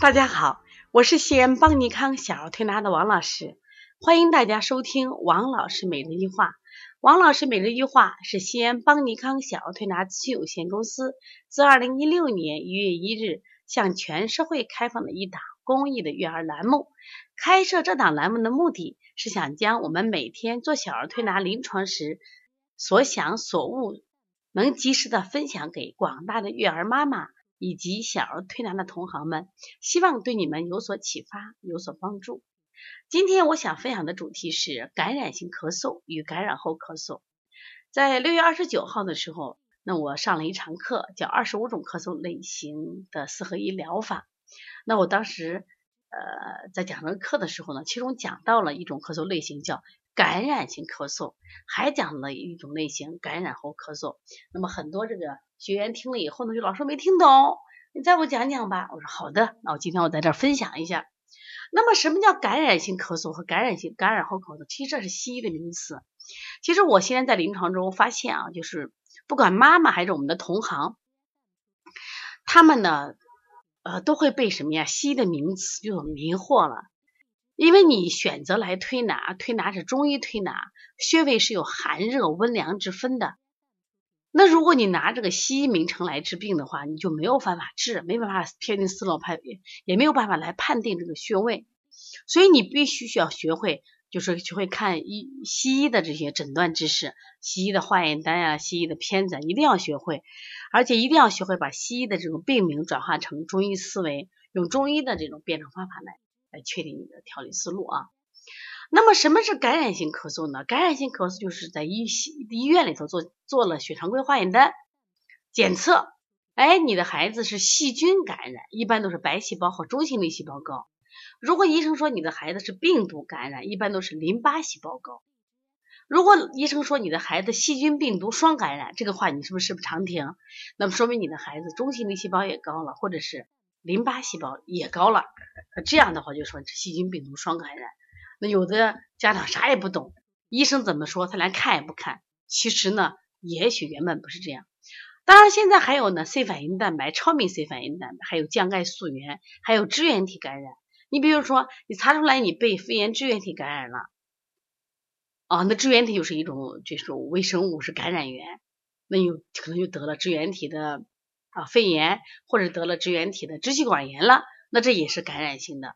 大家好，我是西安邦尼康小儿推拿的王老师，欢迎大家收听王老师每日一话。王老师每日一话是西安邦尼康小儿推拿咨询有限公司自二零一六年一月一日向全社会开放的一档公益的育儿栏目。开设这档栏目的目的是想将我们每天做小儿推拿临床时所想所悟，能及时的分享给广大的育儿妈妈以及小儿推拿的同行们，希望对你们有所启发，有所帮助。今天我想分享的主题是感染性咳嗽与感染后咳嗽。在六月二十九号的时候，那我上了一堂课，叫二十五种咳嗽类型的四合一疗法。那我当时呃在讲这个课的时候呢，其中讲到了一种咳嗽类型叫感染性咳嗽，还讲了一种类型感染后咳嗽。那么很多这个学员听了以后呢，就老说没听懂，你再给我讲讲吧。我说好的，那我今天我在这儿分享一下。那么什么叫感染性咳嗽和感染性感染后咳嗽？其实这是西医的名词。其实我现在在临床中发现啊，就是不管妈妈还是我们的同行，他们呢呃都会被什么呀西医的名词就迷惑了。因为你选择来推拿，推拿是中医推拿，穴位是有寒热温凉之分的。那如果你拿这个西医名称来治病的话，你就没有办法治，没办法确定思路判，也没有办法来判定这个穴位。所以你必须需要学会，就是学会看医西医的这些诊断知识，西医的化验单呀，西医的片子一定要学会，而且一定要学会把西医的这种病名转化成中医思维，用中医的这种辩证方法来来确定你的调理思路啊。那么什么是感染性咳嗽呢？感染性咳嗽就是在医医院里头做做了血常规化验单检测，哎，你的孩子是细菌感染，一般都是白细胞和中性粒细胞高。如果医生说你的孩子是病毒感染，一般都是淋巴细胞高。如果医生说你的孩子细菌病毒双感染，这个话你是不是是不常听？那么说明你的孩子中性粒细胞也高了，或者是淋巴细胞也高了。这样的话就说细菌病毒双感染。那有的家长啥也不懂，医生怎么说他连看也不看。其实呢，也许原本不是这样。当然现在还有呢，C 反应蛋白、超敏 C 反应蛋白，还有降钙素原，还有支原体感染。你比如说，你查出来你被肺炎支原体感染了，啊，那支原体就是一种就是微生物是感染源，那有可能就得了支原体的啊肺炎，或者得了支原体的支气管炎了，那这也是感染性的。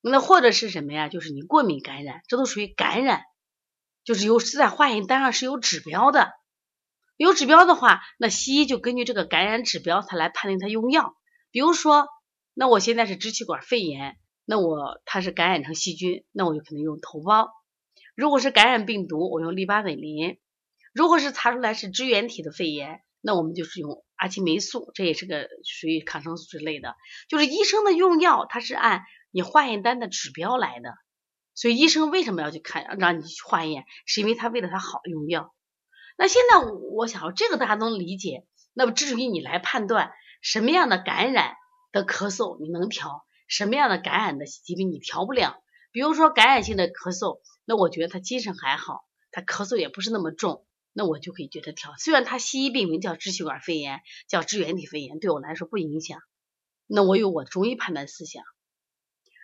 那或者是什么呀？就是你过敏感染，这都属于感染，就是有是在化验单上是有指标的。有指标的话，那西医就根据这个感染指标，他来判定他用药。比如说，那我现在是支气管肺炎，那我它是感染成细菌，那我就可能用头孢。如果是感染病毒，我用利巴韦林。如果是查出来是支原体的肺炎，那我们就是用阿奇霉素，这也是个属于抗生素之类的。就是医生的用药，他是按。你化验单的指标来的，所以医生为什么要去看，让你去化验，是因为他为了他好用药。那现在我想，这个大家能理解。那么至于你来判断什么样的感染的咳嗽你能调，什么样的感染的疾病你调不了。比如说感染性的咳嗽，那我觉得他精神还好，他咳嗽也不是那么重，那我就可以觉得调。虽然他西医病名叫支气管肺炎，叫支原体肺炎，对我来说不影响。那我有我中医判断思想。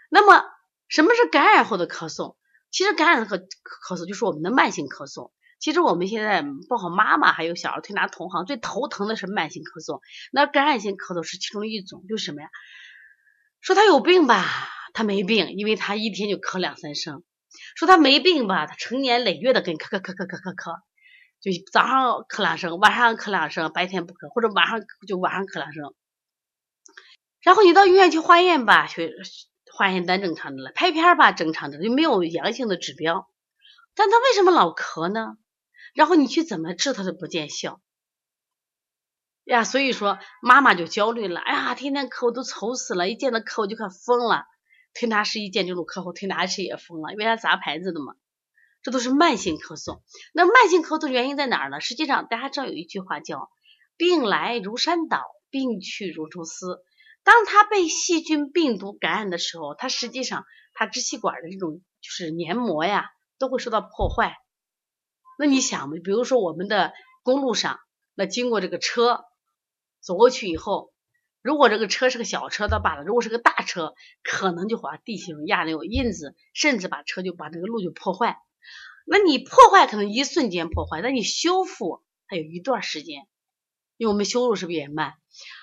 那么什么是感染后的咳嗽？其实感染和咳嗽就是我们的慢性咳嗽。其实我们现在包括妈妈还有小儿推拿同行最头疼的是慢性咳嗽。那感染性咳嗽是其中一种，就是什么呀？说他有病吧，他没病，因为他一天就咳两三声；说他没病吧，他成年累月的跟咳咳咳咳咳咳咳，就早上咳两声，晚上咳两声，白天不咳，或者晚上就晚上咳两声。然后你到医院去化验吧，去。化验单正常的了，拍片吧正常的，就没有阳性的指标。但他为什么老咳呢？然后你去怎么治他都不见效呀，所以说妈妈就焦虑了。哎呀，天天咳我都愁死了，一见到咳我就快疯了。推拿师一见这种客户，推拿师也疯了，因为他砸牌子的嘛。这都是慢性咳嗽。那慢性咳嗽原因在哪儿呢？实际上大家知道有一句话叫“病来如山倒，病去如抽丝”。当他被细菌、病毒感染的时候，他实际上他支气管的这种就是黏膜呀，都会受到破坏。那你想嘛，比如说我们的公路上，那经过这个车走过去以后，如果这个车是个小车倒罢了，如果是个大车，可能就把地形压的有印子，甚至把车就把这个路就破坏。那你破坏可能一瞬间破坏，那你修复它有一段时间，因为我们修复是不是也慢？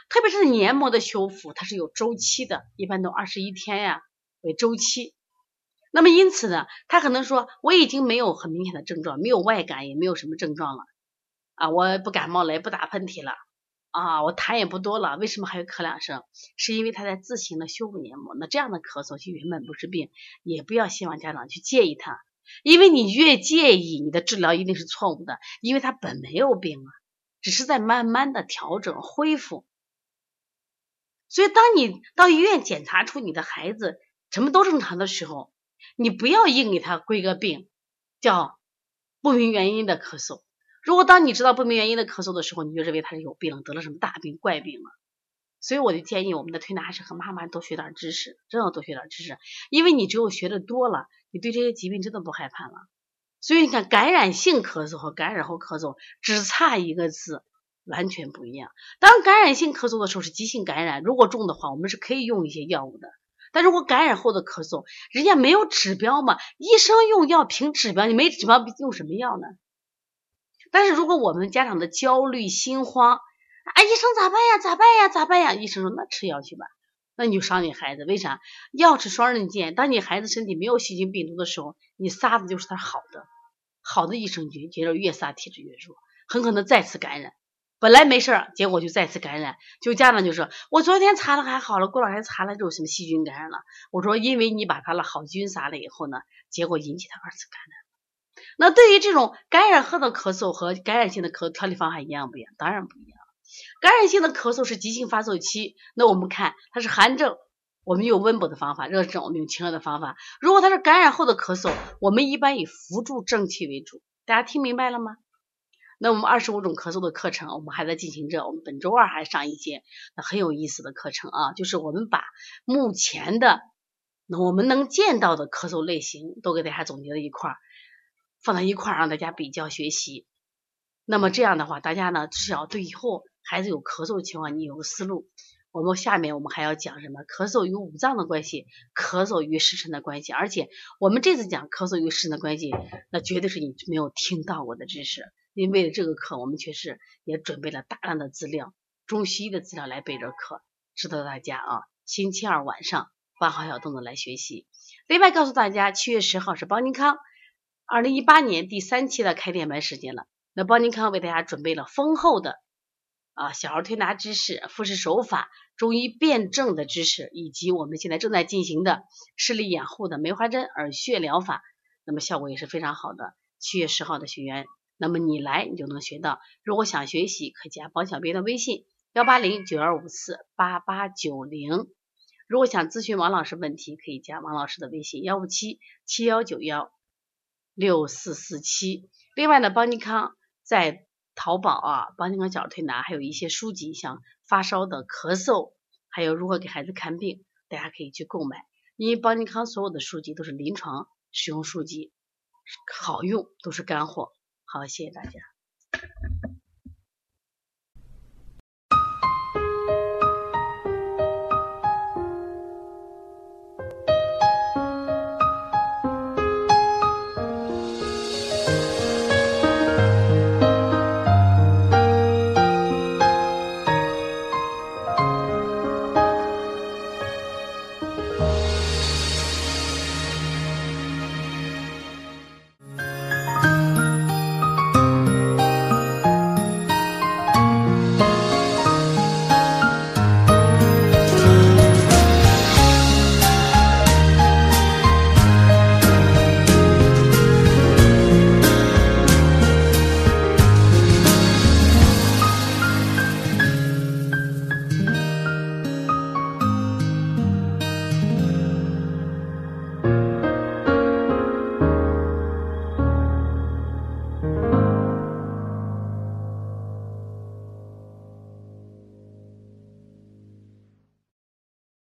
特别是黏膜的修复，它是有周期的，一般都二十一天呀为周期。那么因此呢，他可能说我已经没有很明显的症状，没有外感，也没有什么症状了啊，我不感冒了，也不打喷嚏了啊，我痰也不多了，为什么还会咳两声？是因为他在自行的修复黏膜。那这样的咳嗽其实原本不是病，也不要希望家长去介意它。因为你越介意，你的治疗一定是错误的，因为他本没有病啊，只是在慢慢的调整恢复。所以，当你到医院检查出你的孩子什么都正常的时候，你不要硬给他归个病，叫不明原因的咳嗽。如果当你知道不明原因的咳嗽的时候，你就认为他是有病，得了什么大病怪病了。所以，我就建议我们的推拿师和妈妈多学点知识，真要多学点知识，因为你只有学的多了，你对这些疾病真的不害怕了。所以你看，感染性咳嗽和感染后咳嗽只差一个字，完全不一样。当感染性咳嗽的时候是急性感染，如果重的话，我们是可以用一些药物的。但如果感染后的咳嗽，人家没有指标嘛，医生用药凭指标，你没指标用什么药呢？但是如果我们家长的焦虑心慌，啊，医生咋办呀？咋办呀？咋办呀？医生说那吃药去吧，那你就伤你孩子。为啥？药是双刃剑。当你孩子身体没有细菌病毒的时候，你撒的就是他好的，好的益生菌，接着越撒体质越弱，很可能再次感染。本来没事儿，结果就再次感染。就家长就说，我昨天查了还好了，过两天查了之后什么细菌感染了。我说，因为你把他的好菌撒了以后呢，结果引起他二次感染。那对于这种感染后的咳嗽和感染性的咳调理方法一样不一样？当然不一样。感染性的咳嗽是急性发作期，那我们看它是寒症，我们用温补的方法；热症我们用清热的方法。如果它是感染后的咳嗽，我们一般以扶助正气为主。大家听明白了吗？那我们二十五种咳嗽的课程，我们还在进行着。我们本周二还上一节，那很有意思的课程啊，就是我们把目前的那我们能见到的咳嗽类型都给大家总结了一块儿，放在一块儿让大家比较学习。那么这样的话，大家呢至少对以后。孩子有咳嗽的情况，你有个思路。我们下面我们还要讲什么？咳嗽与五脏的关系，咳嗽与时辰的关系。而且我们这次讲咳嗽与时辰的关系，那绝对是你没有听到过的知识。因为了这个课，我们确实也准备了大量的资料，中西医的资料来备着课，值得大家啊，星期二晚上办好小动作来学习。另外告诉大家，七月十号是邦尼康二零一八年第三期的开店班时间了。那邦尼康为大家准备了丰厚的。啊，小儿推拿知识、复式手法、中医辨证的知识，以及我们现在正在进行的视力养护的梅花针耳穴疗法，那么效果也是非常好的。七月十号的学员，那么你来你就能学到。如果想学习，可加王小编的微信幺八零九二五四八八九零。如果想咨询王老师问题，可以加王老师的微信幺五七七幺九幺六四四七。另外呢，邦尼康在。淘宝啊，邦尼康小儿推拿还有一些书籍，像发烧的、咳嗽，还有如何给孩子看病，大家可以去购买。因为邦尼康所有的书籍都是临床使用书籍，好用，都是干货。好，谢谢大家。